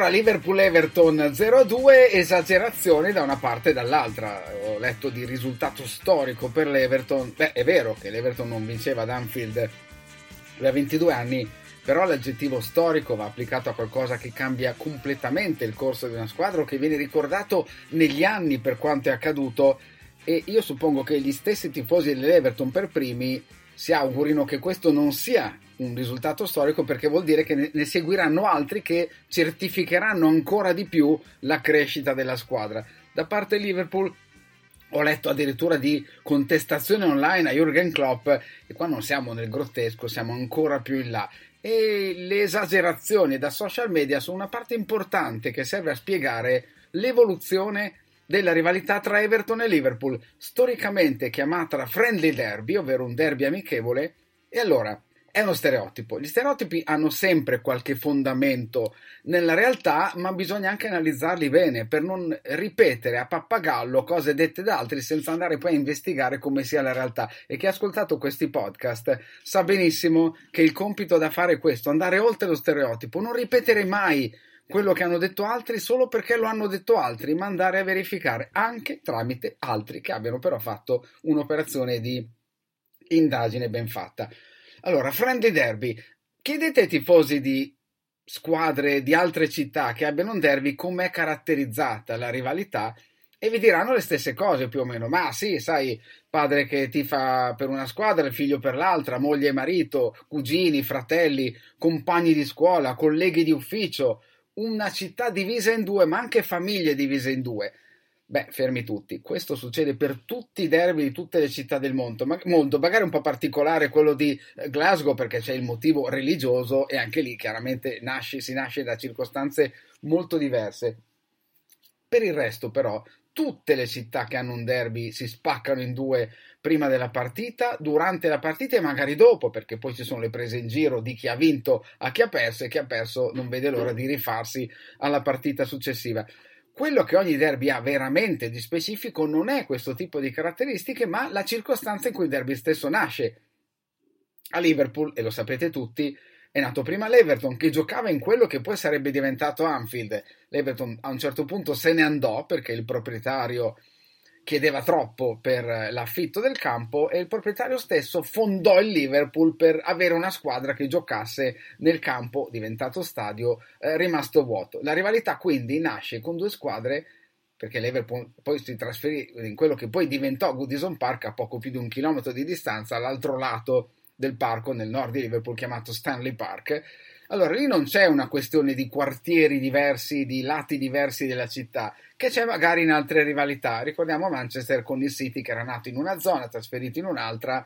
allora Liverpool-Everton 0-2, esagerazione da una parte e dall'altra. Ho letto di risultato storico per l'Everton. Beh, è vero che l'Everton non vinceva ad Anfield da 22 anni, però l'aggettivo storico va applicato a qualcosa che cambia completamente il corso di una squadra che viene ricordato negli anni per quanto è accaduto. E io suppongo che gli stessi tifosi dell'Everton per primi si augurino che questo non sia un risultato storico perché vuol dire che ne- seguiranno altri che certificheranno ancora di più la crescita della squadra. Da parte Liverpool ho letto addirittura di contestazione online a Jürgen Klopp e qua non siamo nel grottesco, siamo ancora più in là. E le esagerazioni da social media sono una parte importante che serve a spiegare l'evoluzione della rivalità tra Everton e Liverpool, storicamente chiamata friendly derby, ovvero un derby amichevole. E allora, è uno stereotipo. Gli stereotipi hanno sempre qualche fondamento nella realtà, ma bisogna anche analizzarli bene per non ripetere a pappagallo cose dette da altri senza andare poi a investigare come sia la realtà. E chi ha ascoltato questi podcast sa benissimo che il compito da fare è questo, andare oltre lo stereotipo, non ripetere mai quello che hanno detto altri solo perché lo hanno detto altri, ma andare a verificare anche tramite altri che abbiano però fatto un'operazione di indagine ben fatta. Allora, friendly derby. Chiedete ai tifosi di squadre di altre città che abbiano un derby com'è caratterizzata la rivalità e vi diranno le stesse cose più o meno. Ma sì, sai, padre che tifa per una squadra, figlio per l'altra, moglie e marito, cugini, fratelli, compagni di scuola, colleghi di ufficio, una città divisa in due, ma anche famiglie divise in due. Beh, fermi tutti. Questo succede per tutti i derby di tutte le città del mondo, ma- mondo. magari un po' particolare quello di eh, Glasgow perché c'è il motivo religioso e anche lì chiaramente nasce- si nasce da circostanze molto diverse. Per il resto, però, tutte le città che hanno un derby si spaccano in due prima della partita, durante la partita e magari dopo, perché poi ci sono le prese in giro di chi ha vinto a chi ha perso e chi ha perso non vede l'ora di rifarsi alla partita successiva. Quello che ogni derby ha veramente di specifico non è questo tipo di caratteristiche, ma la circostanza in cui il derby stesso nasce. A Liverpool, e lo sapete tutti, è nato prima l'Everton che giocava in quello che poi sarebbe diventato Anfield. L'Everton a un certo punto se ne andò perché il proprietario chiedeva troppo per l'affitto del campo e il proprietario stesso fondò il Liverpool per avere una squadra che giocasse nel campo diventato stadio eh, rimasto vuoto. La rivalità quindi nasce con due squadre perché l'Everpool poi si trasferì in quello che poi diventò Goodison Park a poco più di un chilometro di distanza all'altro lato del parco nel nord di Liverpool chiamato Stanley Park. Allora lì non c'è una questione di quartieri diversi, di lati diversi della città, che c'è magari in altre rivalità. Ricordiamo Manchester con il City che era nato in una zona, trasferito in un'altra,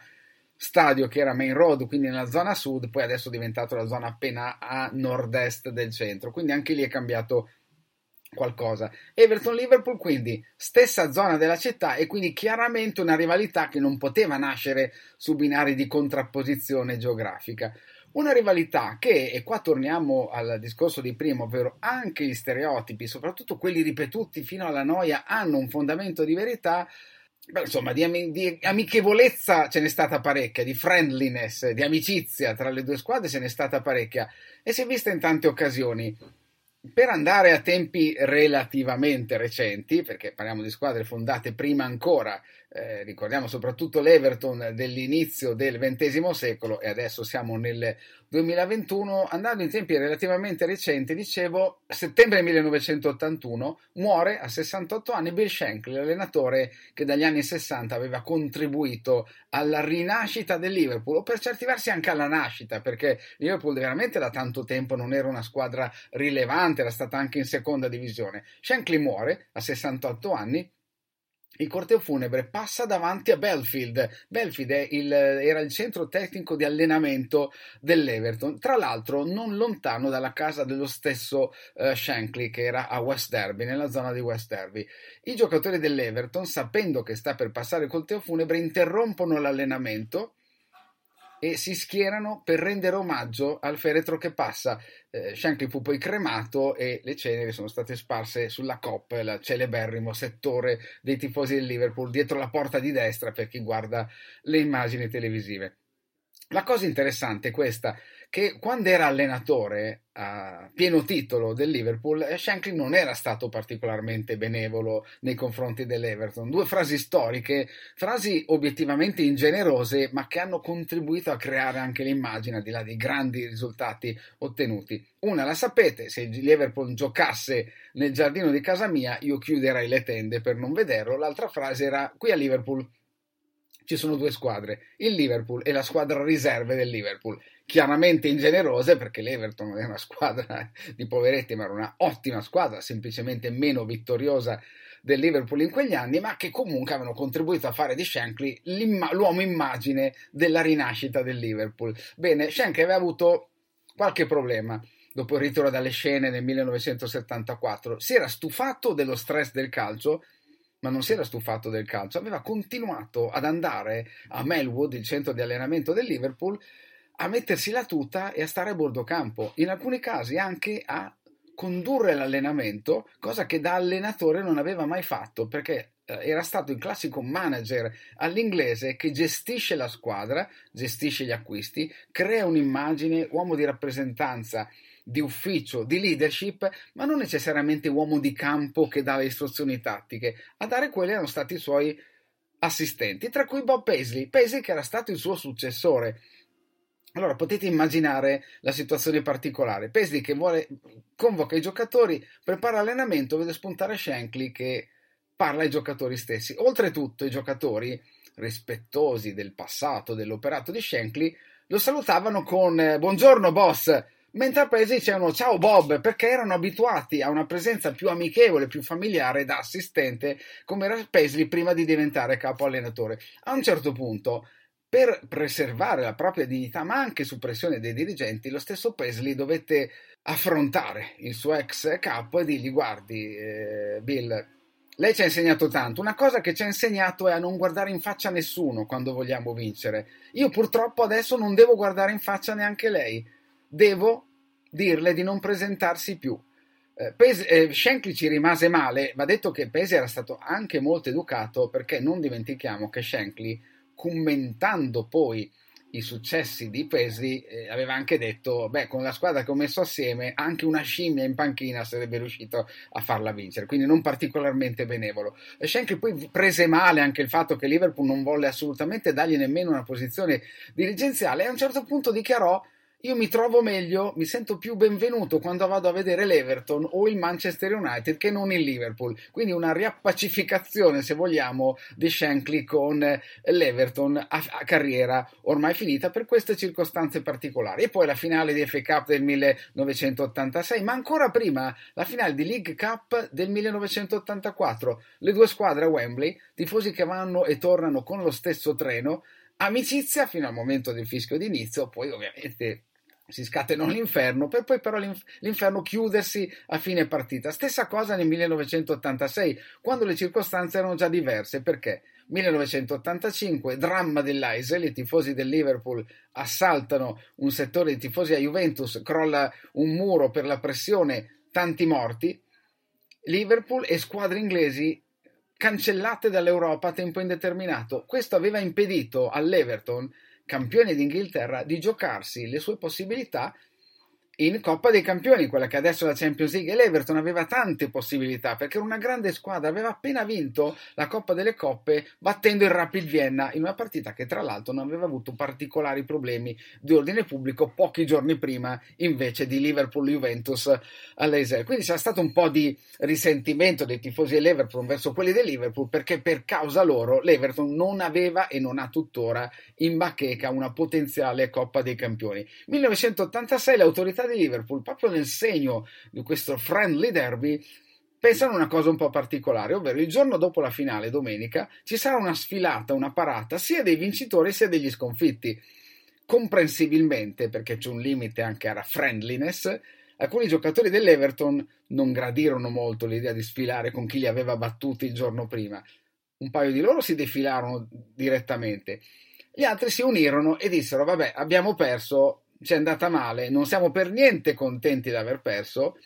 stadio che era Main Road, quindi nella zona sud, poi adesso è diventato la zona appena a nord-est del centro, quindi anche lì è cambiato qualcosa. Everton-Liverpool quindi stessa zona della città e quindi chiaramente una rivalità che non poteva nascere su binari di contrapposizione geografica. Una rivalità che, e qua torniamo al discorso di prima, ovvero anche gli stereotipi, soprattutto quelli ripetuti fino alla noia, hanno un fondamento di verità. Beh, insomma, di, ami- di amichevolezza ce n'è stata parecchia, di friendliness, di amicizia tra le due squadre ce n'è stata parecchia e si è vista in tante occasioni. Per andare a tempi relativamente recenti, perché parliamo di squadre fondate prima ancora, eh, ricordiamo soprattutto l'Everton dell'inizio del XX secolo e adesso siamo nel 2021, andando in tempi relativamente recenti, dicevo, settembre 1981 muore a 68 anni Bill Shankly, l'allenatore che dagli anni 60 aveva contribuito alla rinascita del Liverpool, o per certi versi anche alla nascita, perché Liverpool veramente da tanto tempo non era una squadra rilevante, era stata anche in seconda divisione. Shankly muore a 68 anni il corteo funebre passa davanti a Belfield. Belfield il, era il centro tecnico di allenamento dell'Everton, tra l'altro non lontano dalla casa dello stesso uh, Shankly che era a West Derby, nella zona di West Derby. I giocatori dell'Everton, sapendo che sta per passare il corteo funebre, interrompono l'allenamento e si schierano per rendere omaggio al feretro che passa. Eh, Shankly fu poi cremato e le ceneri sono state sparse sulla Coppa, il celeberrimo settore dei tifosi del Liverpool, dietro la porta di destra per chi guarda le immagini televisive. La cosa interessante è questa, che quando era allenatore a pieno titolo del Liverpool, eh, Shankly non era stato particolarmente benevolo nei confronti dell'Everton. Due frasi storiche, frasi obiettivamente ingenerose, ma che hanno contribuito a creare anche l'immagine, al di là dei grandi risultati ottenuti. Una la sapete, se il Liverpool giocasse nel giardino di casa mia, io chiuderei le tende per non vederlo. L'altra frase era qui a Liverpool ci sono due squadre, il Liverpool e la squadra riserve del Liverpool, chiaramente ingenerose perché l'Everton è una squadra di poveretti, ma era una ottima squadra, semplicemente meno vittoriosa del Liverpool in quegli anni, ma che comunque avevano contribuito a fare di Shankly l'uomo immagine della rinascita del Liverpool. Bene, Shankly aveva avuto qualche problema dopo il ritiro dalle scene nel 1974. Si era stufato dello stress del calcio ma non si era stufato del calcio, aveva continuato ad andare a Melwood, il centro di allenamento del Liverpool, a mettersi la tuta e a stare a bordo campo, in alcuni casi anche a condurre l'allenamento, cosa che da allenatore non aveva mai fatto, perché eh, era stato il classico manager all'inglese che gestisce la squadra, gestisce gli acquisti, crea un'immagine, uomo di rappresentanza di ufficio, di leadership, ma non necessariamente uomo di campo che dà le istruzioni tattiche. A dare quelle erano stati i suoi assistenti, tra cui Bob Paisley, Paisley che era stato il suo successore. Allora potete immaginare la situazione particolare. Paisley che vuole, convoca i giocatori, prepara l'allenamento, vede spuntare Shankly che parla ai giocatori stessi. Oltretutto i giocatori, rispettosi del passato, dell'operato di Shankly, lo salutavano con eh, buongiorno boss, mentre a paesi dicevano ciao Bob perché erano abituati a una presenza più amichevole, più familiare da assistente come era Paisley prima di diventare capo allenatore. A un certo punto per preservare la propria dignità, ma anche su pressione dei dirigenti, lo stesso Paisley dovette affrontare il suo ex capo e dirgli: Guardi, eh, Bill, lei ci ha insegnato tanto. Una cosa che ci ha insegnato è a non guardare in faccia nessuno quando vogliamo vincere. Io purtroppo adesso non devo guardare in faccia neanche lei devo dirle di non presentarsi più. Eh, eh, Shankly ci rimase male, va detto che Pesi era stato anche molto educato perché non dimentichiamo che Shankly, commentando poi i successi di Pesi, eh, aveva anche detto, beh, con la squadra che ho messo assieme, anche una scimmia in panchina sarebbe riuscito a farla vincere, quindi non particolarmente benevolo. Shankly poi prese male anche il fatto che Liverpool non volle assolutamente dargli nemmeno una posizione dirigenziale e a un certo punto dichiarò io mi trovo meglio, mi sento più benvenuto quando vado a vedere l'Everton o il Manchester United che non il Liverpool. Quindi una riappacificazione, se vogliamo, di Shankly con l'Everton a, a, carriera ormai finita per queste circostanze particolari. E poi la finale di FA Cup del 1986, ma ancora prima la finale di League Cup del 1984. Le due squadre a Wembley, tifosi che vanno e tornano con lo stesso treno amicizia fino al momento del fischio d'inizio, poi ovviamente si scatenò l'inferno, per poi però l'inferno chiudersi a fine partita. Stessa cosa nel 1986, quando le circostanze erano già diverse, perché 1985, dramma dell'Aisel, i tifosi del Liverpool assaltano un settore di tifosi a Juventus, crolla un muro per la pressione, tanti morti. Liverpool e squadre inglesi cancellate dall'Europa a tempo indeterminato. Questo aveva impedito all'Everton campione d'Inghilterra, di giocarsi le sue possibilità in Coppa dei Campioni, quella che adesso è la Champions League, e l'Everton aveva tante possibilità perché era una grande squadra, aveva appena vinto la Coppa delle Coppe battendo il Rapid Vienna in una partita che tra l'altro non aveva avuto particolari problemi di ordine pubblico pochi giorni prima invece di Liverpool-Juventus all'Eisel. Quindi c'è stato un po' di risentimento dei tifosi dell'Everton verso quelli del Liverpool perché per causa loro l'Everton non aveva e non ha tuttora in bacheca una potenziale Coppa dei Campioni. 1986 l'autorità di Liverpool, proprio nel segno di questo friendly derby, pensano una cosa un po' particolare, ovvero il giorno dopo la finale, domenica, ci sarà una sfilata, una parata, sia dei vincitori sia degli sconfitti. Comprensibilmente, perché c'è un limite anche alla friendliness, alcuni giocatori dell'Everton non gradirono molto l'idea di sfilare con chi li aveva battuti il giorno prima. Un paio di loro si defilarono direttamente. Gli altri si unirono e dissero: Vabbè, abbiamo perso, ci è andata male, non siamo per niente contenti di aver perso,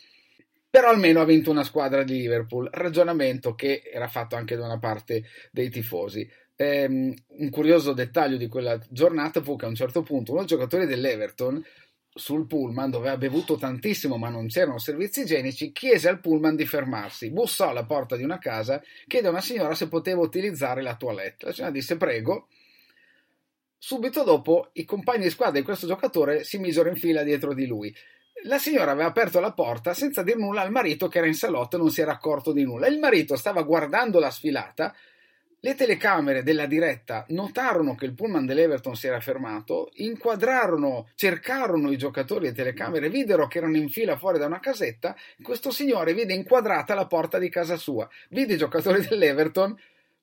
però almeno ha vinto una squadra di Liverpool. Ragionamento che era fatto anche da una parte dei tifosi. Ehm, un curioso dettaglio di quella giornata fu che a un certo punto uno dei giocatori dell'Everton sul pullman dove aveva bevuto tantissimo ma non c'erano servizi igienici, chiese al pullman di fermarsi, bussò alla porta di una casa, chiede a una signora se poteva utilizzare la toilette. La signora disse prego. Subito dopo i compagni di squadra di questo giocatore si misero in fila dietro di lui. La signora aveva aperto la porta senza dir nulla al marito che era in salotto e non si era accorto di nulla. Il marito stava guardando la sfilata. Le telecamere della diretta notarono che il pullman dell'Everton si era fermato, inquadrarono, cercarono i giocatori e telecamere, videro che erano in fila fuori da una casetta. Questo signore vide inquadrata la porta di casa sua. Vide i giocatori dell'Everton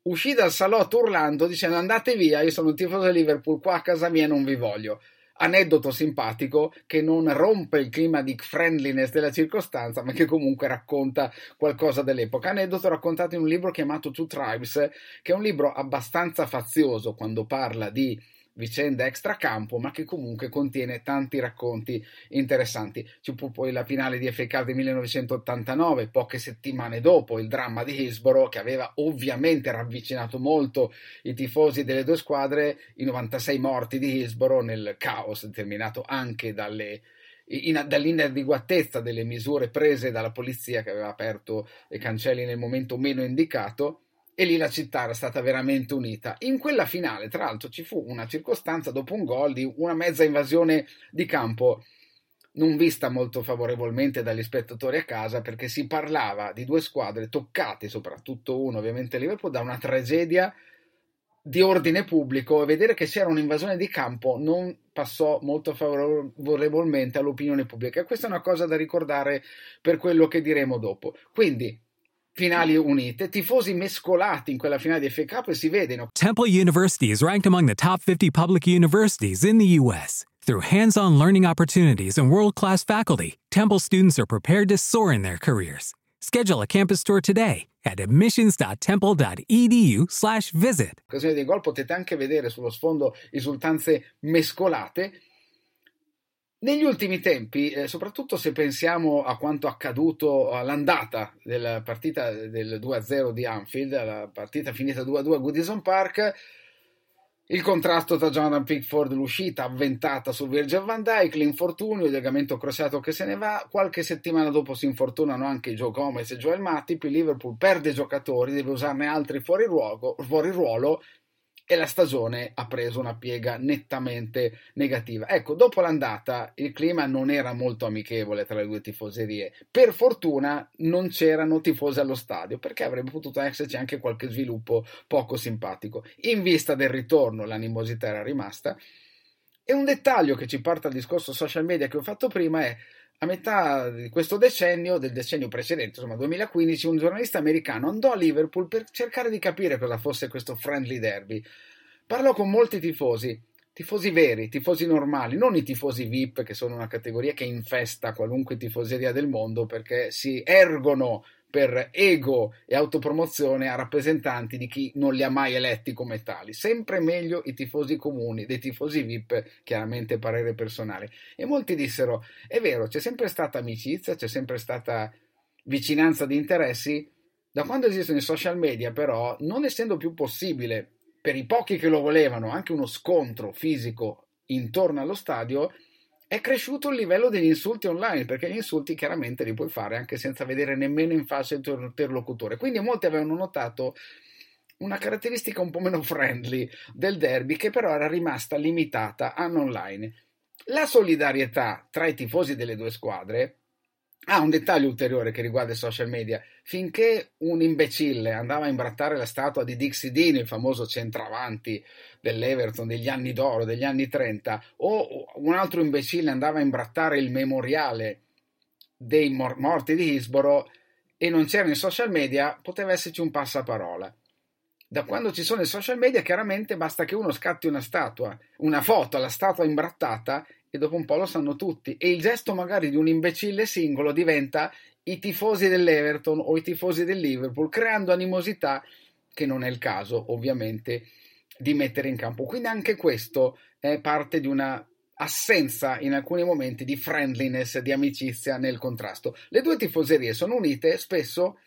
uscì dal salotto urlando dicendo andate via, io sono un tifoso di Liverpool, qua a casa mia non vi voglio aneddoto simpatico che non rompe il clima di friendliness della circostanza, ma che comunque racconta qualcosa dell'epoca. Aneddoto raccontato in un libro chiamato Two Tribes, che è un libro abbastanza fazioso quando parla di vicenda extracampo, ma che comunque contiene tanti racconti interessanti. Ci fu poi la finale di FA Cup del 1989, poche settimane dopo il dramma di Hillsborough, che aveva ovviamente ravvicinato molto i tifosi delle due squadre, i 96 morti di Hillsborough nel caos determinato anche dalle in, dall'inadeguatezza delle misure prese dalla polizia che aveva aperto i cancelli nel momento meno indicato e lì la città era stata veramente unita. In quella finale, tra l'altro, ci fu una circostanza dopo un gol di una mezza invasione di campo non vista molto favorevolmente dagli spettatori a casa perché si parlava di due squadre toccate, soprattutto uno, ovviamente Liverpool, da una tragedia di ordine pubblico e vedere che c'era un'invasione di campo non passò molto favorevolmente all'opinione pubblica. E questa è una cosa da ricordare per quello che diremo dopo. Quindi finali unite, tifosi mescolati in quella finale di FA Cup e si vedono. Temple University is ranked among the top 50 public universities in the U.S. Through hands-on learning opportunities and world-class faculty, Temple students are prepared to soar in their careers. Schedule a campus tour today at admissions.temple.edu/visit. Occasione di gol potete anche vedere sullo sfondo risultanze mescolate negli ultimi tempi, eh, soprattutto se pensiamo a quanto accaduto all'andata della partita del 2-0 di Anfield, la partita finita 2-2 a Goodison Park, il contrasto tra Jonathan Pickford, l'uscita avventata su Virgil van Dijk, l'infortunio, il legamento crociato che se ne va, qualche settimana dopo si infortunano anche Joe Gomez e Joel Matip, il Liverpool perde giocatori, deve usarne altri fuori, ruolo, fuori ruolo e la stagione ha preso una piega nettamente negativa. Ecco, dopo l'andata il clima non era molto amichevole tra le due tifoserie. Per fortuna non c'erano tifosi allo stadio, perché avrebbe potuto esserci anche qualche sviluppo poco simpatico. In vista del ritorno l'animosità era rimasta. E un dettaglio che ci porta al discorso social media che ho fatto prima è a metà di questo decennio, del decennio precedente, insomma 2015, un giornalista americano andò a Liverpool per cercare di capire cosa fosse questo friendly derby. Parlò con molti tifosi, tifosi veri, tifosi normali, non i tifosi VIP che sono una categoria che infesta qualunque tifoseria del mondo perché si ergono per ego e autopromozione a rappresentanti di chi non li ha mai eletti come tali. Sempre meglio i tifosi comuni, dei tifosi VIP, chiaramente parere personale. E molti dissero: è vero, c'è sempre stata amicizia, c'è sempre stata vicinanza di interessi. Da quando esistono i social media, però, non essendo più possibile per i pochi che lo volevano anche uno scontro fisico intorno allo stadio, è cresciuto il livello degli insulti online, perché gli insulti chiaramente li puoi fare anche senza vedere nemmeno in faccia il tuo interlocutore. Quindi molti avevano notato una caratteristica un po' meno friendly del derby che però era rimasta limitata all'online. La solidarietà tra i tifosi delle due squadre Ah, un dettaglio ulteriore che riguarda i social media. Finché un imbecille andava a imbrattare la statua di Dixie Dean, il famoso centravanti dell'Everton degli anni d'oro, degli anni 30, o un altro imbecille andava a imbrattare il memoriale dei mor- morti di Hillsborough, e non c'erano i social media, poteva esserci un passaparola. Da quando ci sono i social media, chiaramente basta che uno scatti una statua, una foto alla statua imbrattata e dopo un po' lo sanno tutti. E il gesto magari di un imbecille singolo diventa i tifosi dell'Everton o i tifosi del Liverpool, creando animosità che non è il caso, ovviamente, di mettere in campo. Quindi anche questo è parte di una assenza in alcuni momenti di friendliness, di amicizia nel contrasto. Le due tifoserie sono unite spesso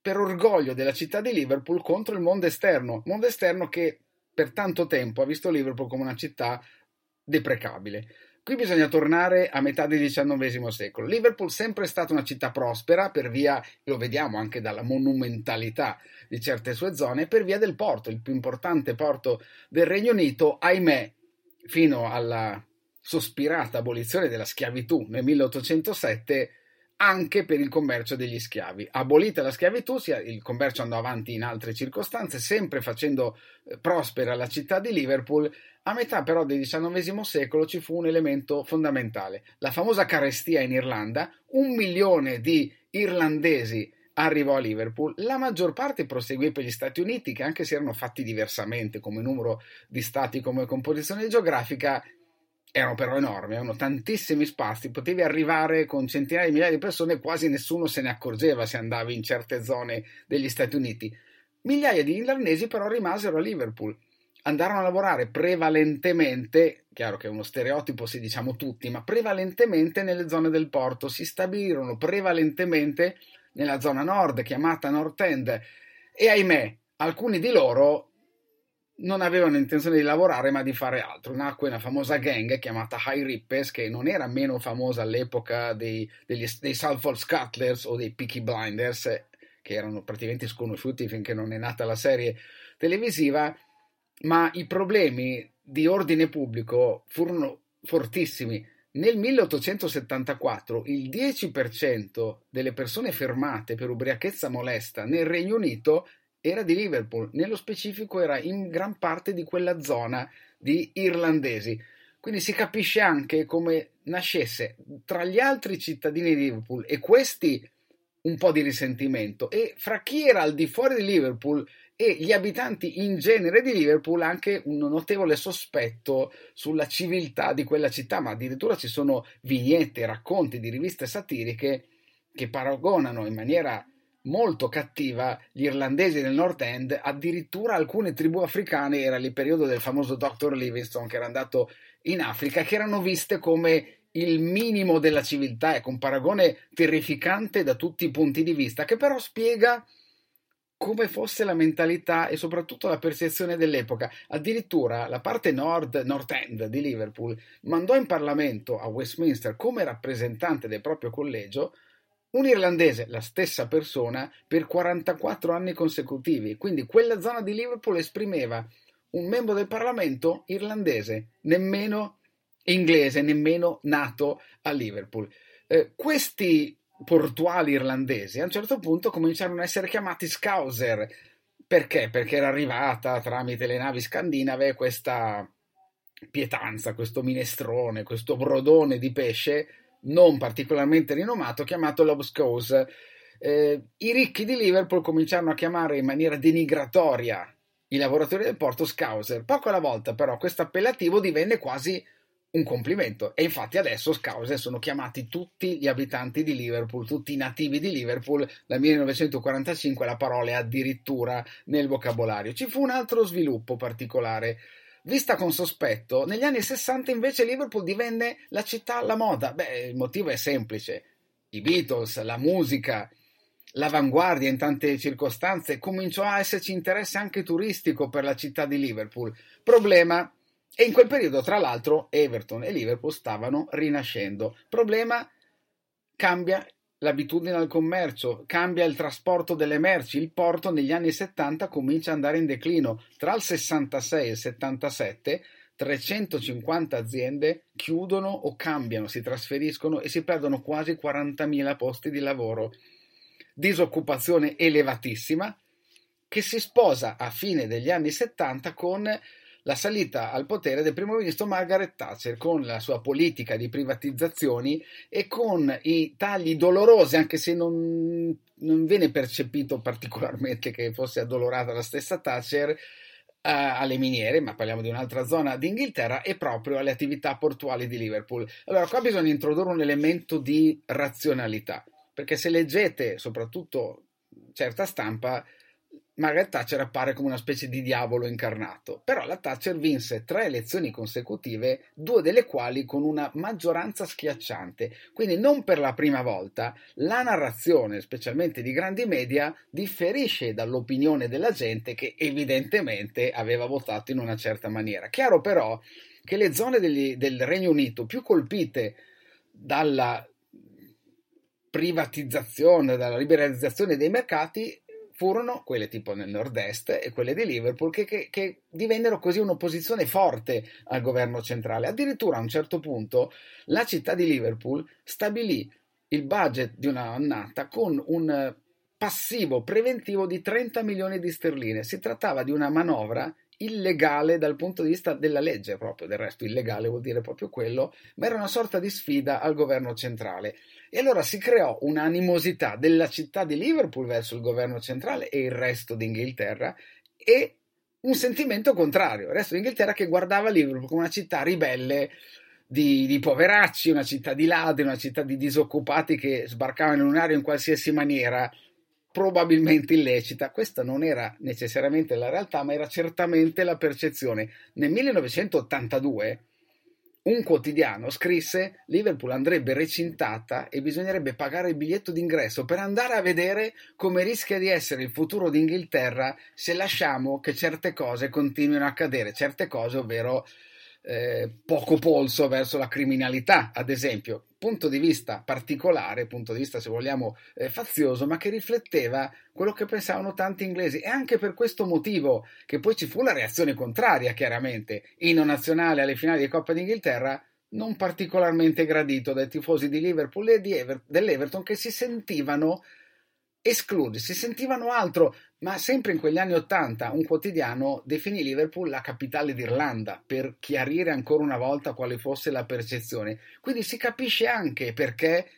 per orgoglio della città di Liverpool contro il mondo esterno, mondo esterno che per tanto tempo ha visto Liverpool come una città deprecabile. Qui bisogna tornare a metà del XIX secolo. Liverpool è sempre stata una città prospera per via, lo vediamo anche dalla monumentalità di certe sue zone, per via del porto, il più importante porto del Regno Unito, ahimè, fino alla sospirata abolizione della schiavitù nel 1807 anche per il commercio degli schiavi. Abolita la schiavitù, il commercio andò avanti in altre circostanze, sempre facendo eh, prospera la città di Liverpool. A metà però del XIX secolo ci fu un elemento fondamentale, la famosa carestia in Irlanda, un milione di irlandesi arrivò a Liverpool, la maggior parte proseguì per gli Stati Uniti, che anche se erano fatti diversamente come numero di stati, come composizione geografica, erano però enormi, avevano tantissimi spazi, potevi arrivare con centinaia di migliaia di persone e quasi nessuno se ne accorgeva se andavi in certe zone degli Stati Uniti. Migliaia di irlandesi però rimasero a Liverpool, andarono a lavorare prevalentemente, chiaro che è uno stereotipo se diciamo tutti, ma prevalentemente nelle zone del porto, si stabilirono prevalentemente nella zona nord chiamata North End. E ahimè alcuni di loro non avevano intenzione di lavorare ma di fare altro. Nacque una famosa gang chiamata High Rippers che non era meno famosa all'epoca dei, degli, dei Salford Scuttlers o dei Peaky Blinders che erano praticamente sconosciuti finché non è nata la serie televisiva, ma i problemi di ordine pubblico furono fortissimi. Nel 1874 il 10% delle persone fermate per ubriachezza molesta nel Regno Unito era di Liverpool, nello specifico era in gran parte di quella zona di irlandesi. Quindi si capisce anche come nascesse tra gli altri cittadini di Liverpool e questi un po' di risentimento e fra chi era al di fuori di Liverpool e gli abitanti in genere di Liverpool anche un notevole sospetto sulla civiltà di quella città, ma addirittura ci sono vignette, racconti di riviste satiriche che paragonano in maniera molto cattiva gli irlandesi del North End, addirittura alcune tribù africane, era il periodo del famoso Dr. Livingstone che era andato in Africa, che erano viste come il minimo della civiltà, ecco un paragone terrificante da tutti i punti di vista, che però spiega come fosse la mentalità e soprattutto la percezione dell'epoca. Addirittura la parte nord, North End di Liverpool mandò in Parlamento a Westminster come rappresentante del proprio collegio un irlandese, la stessa persona, per 44 anni consecutivi. Quindi quella zona di Liverpool esprimeva un membro del Parlamento irlandese, nemmeno inglese, nemmeno nato a Liverpool. Eh, questi portuali irlandesi a un certo punto cominciarono a essere chiamati Scouser. Perché? Perché era arrivata tramite le navi scandinave questa pietanza, questo minestrone, questo brodone di pesce non particolarmente rinomato chiamato Lobscouse. Eh, I ricchi di Liverpool cominciarono a chiamare in maniera denigratoria i lavoratori del porto Scouser. Poco alla volta, però, questo appellativo divenne quasi un complimento. E infatti adesso Scouser sono chiamati tutti gli abitanti di Liverpool, tutti i nativi di Liverpool. Dal 1945 la parola è addirittura nel vocabolario. Ci fu un altro sviluppo particolare Vista con sospetto, negli anni 60 invece Liverpool divenne la città alla moda. Beh, il motivo è semplice. I Beatles, la musica, l'avanguardia in tante circostanze, cominciò a esserci interesse anche turistico per la città di Liverpool. Problema, e in quel periodo, tra l'altro, Everton e Liverpool stavano rinascendo. Problema, cambia l'abitudine al commercio, cambia il trasporto delle merci, il porto negli anni 70 comincia ad andare in declino. Tra il 66 e il 77 350 aziende chiudono o cambiano, si trasferiscono e si perdono quasi 40.000 posti di lavoro. Disoccupazione elevatissima che si sposa a fine degli anni 70 con la salita al potere del primo ministro Margaret Thatcher con la sua politica di privatizzazioni e con i tagli dolorosi, anche se non, non viene percepito particolarmente che fosse addolorata la stessa Thatcher, alle miniere, ma parliamo di un'altra zona d'Inghilterra, e proprio alle attività portuali di Liverpool. Allora, qua bisogna introdurre un elemento di razionalità, perché se leggete soprattutto certa stampa, Margaret Thatcher appare come una specie di diavolo incarnato, però la Thatcher vinse tre elezioni consecutive, due delle quali con una maggioranza schiacciante, quindi non per la prima volta la narrazione, specialmente di grandi media, differisce dall'opinione della gente che evidentemente aveva votato in una certa maniera. Chiaro però che le zone degli, del Regno Unito più colpite dalla privatizzazione, dalla liberalizzazione dei mercati furono quelle tipo nel nord-est e quelle di Liverpool che, che, che, divennero così un'opposizione forte al governo centrale. Addirittura a un certo punto la città di Liverpool stabilì il budget di una annata con un passivo preventivo di 30 milioni di sterline. Si trattava di una manovra illegale dal punto di vista della legge proprio, del resto illegale vuol dire proprio quello, ma era una sorta di sfida al governo centrale. E allora si creò un'animosità della città di Liverpool verso il governo centrale e il resto d'Inghilterra e un sentimento contrario, il resto d'Inghilterra che guardava Liverpool come una città ribelle di, di, poveracci, una città di ladri, una città di disoccupati che sbarcavano in un'area in qualsiasi maniera probabilmente illecita. Questa non era necessariamente la realtà, ma era certamente la percezione. Nel 1982 un quotidiano scrisse Liverpool andrebbe recintata e bisognerebbe pagare il biglietto d'ingresso per andare a vedere come rischia di essere il futuro d'Inghilterra se lasciamo che certe cose continuino a accadere, certe cose ovvero eh, poco polso verso la criminalità, ad esempio, punto di vista particolare, punto di vista se vogliamo eh, fazioso, ma che rifletteva quello che pensavano tanti inglesi. E anche per questo motivo che poi ci fu la reazione contraria, chiaramente, inno nazionale alle finali di Coppa d'Inghilterra, non particolarmente gradito dai tifosi di Liverpool e di Ever- dell'Everton che si sentivano esclusi, si sentivano altro, ma sempre in quegli anni Ottanta un quotidiano definì Liverpool la capitale d'Irlanda per chiarire ancora una volta quale fosse la percezione. Quindi si capisce anche perché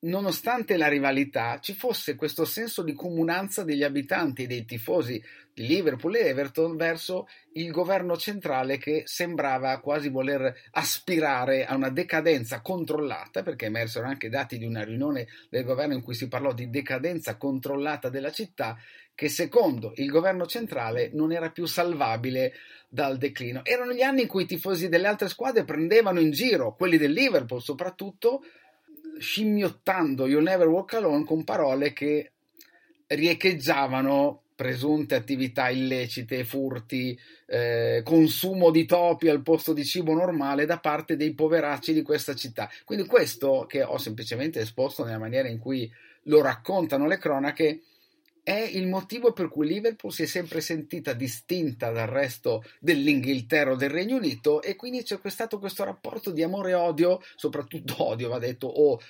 nonostante la rivalità, ci fosse questo senso di comunanza degli abitanti dei tifosi di Liverpool e Everton verso il governo centrale che sembrava quasi voler aspirare a una decadenza controllata, perché emersero anche dati di una riunione del governo in cui si parlò di decadenza controllata della città, che secondo il governo centrale non era più salvabile dal declino. Erano gli anni in cui i tifosi delle altre squadre prendevano in giro, quelli del Liverpool soprattutto, scimmiottando You Never Walk Alone con parole che riecheggiavano presunte attività illecite, furti, eh, consumo di topi al posto di cibo normale da parte dei poveracci di questa città. Quindi questo che ho semplicemente esposto nella maniera in cui lo raccontano le cronache è il motivo per cui Liverpool si è sempre sentita distinta dal resto dell'Inghilterra o del Regno Unito e quindi c'è stato questo rapporto di amore e odio, soprattutto odio va detto, o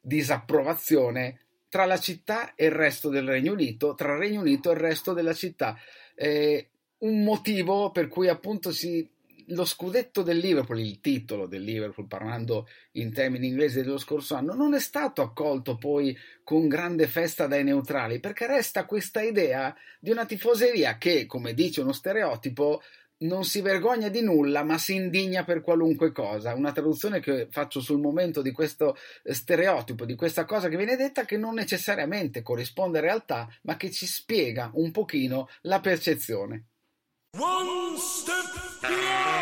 disapprovazione tra la città e il resto del Regno Unito, tra il Regno Unito e il resto della città. Eh, un motivo per cui appunto si lo scudetto del Liverpool, il titolo del Liverpool, parlando in termini inglesi dello scorso anno, non è stato accolto poi con grande festa dai neutrali, perché resta questa idea di una tifoseria che, come dice uno stereotipo, non si vergogna di nulla, ma si indigna per qualunque cosa. Una traduzione che faccio sul momento di questo stereotipo, di questa cosa che viene detta, che non necessariamente corrisponde a realtà, ma che ci spiega un pochino la percezione. One step beyond.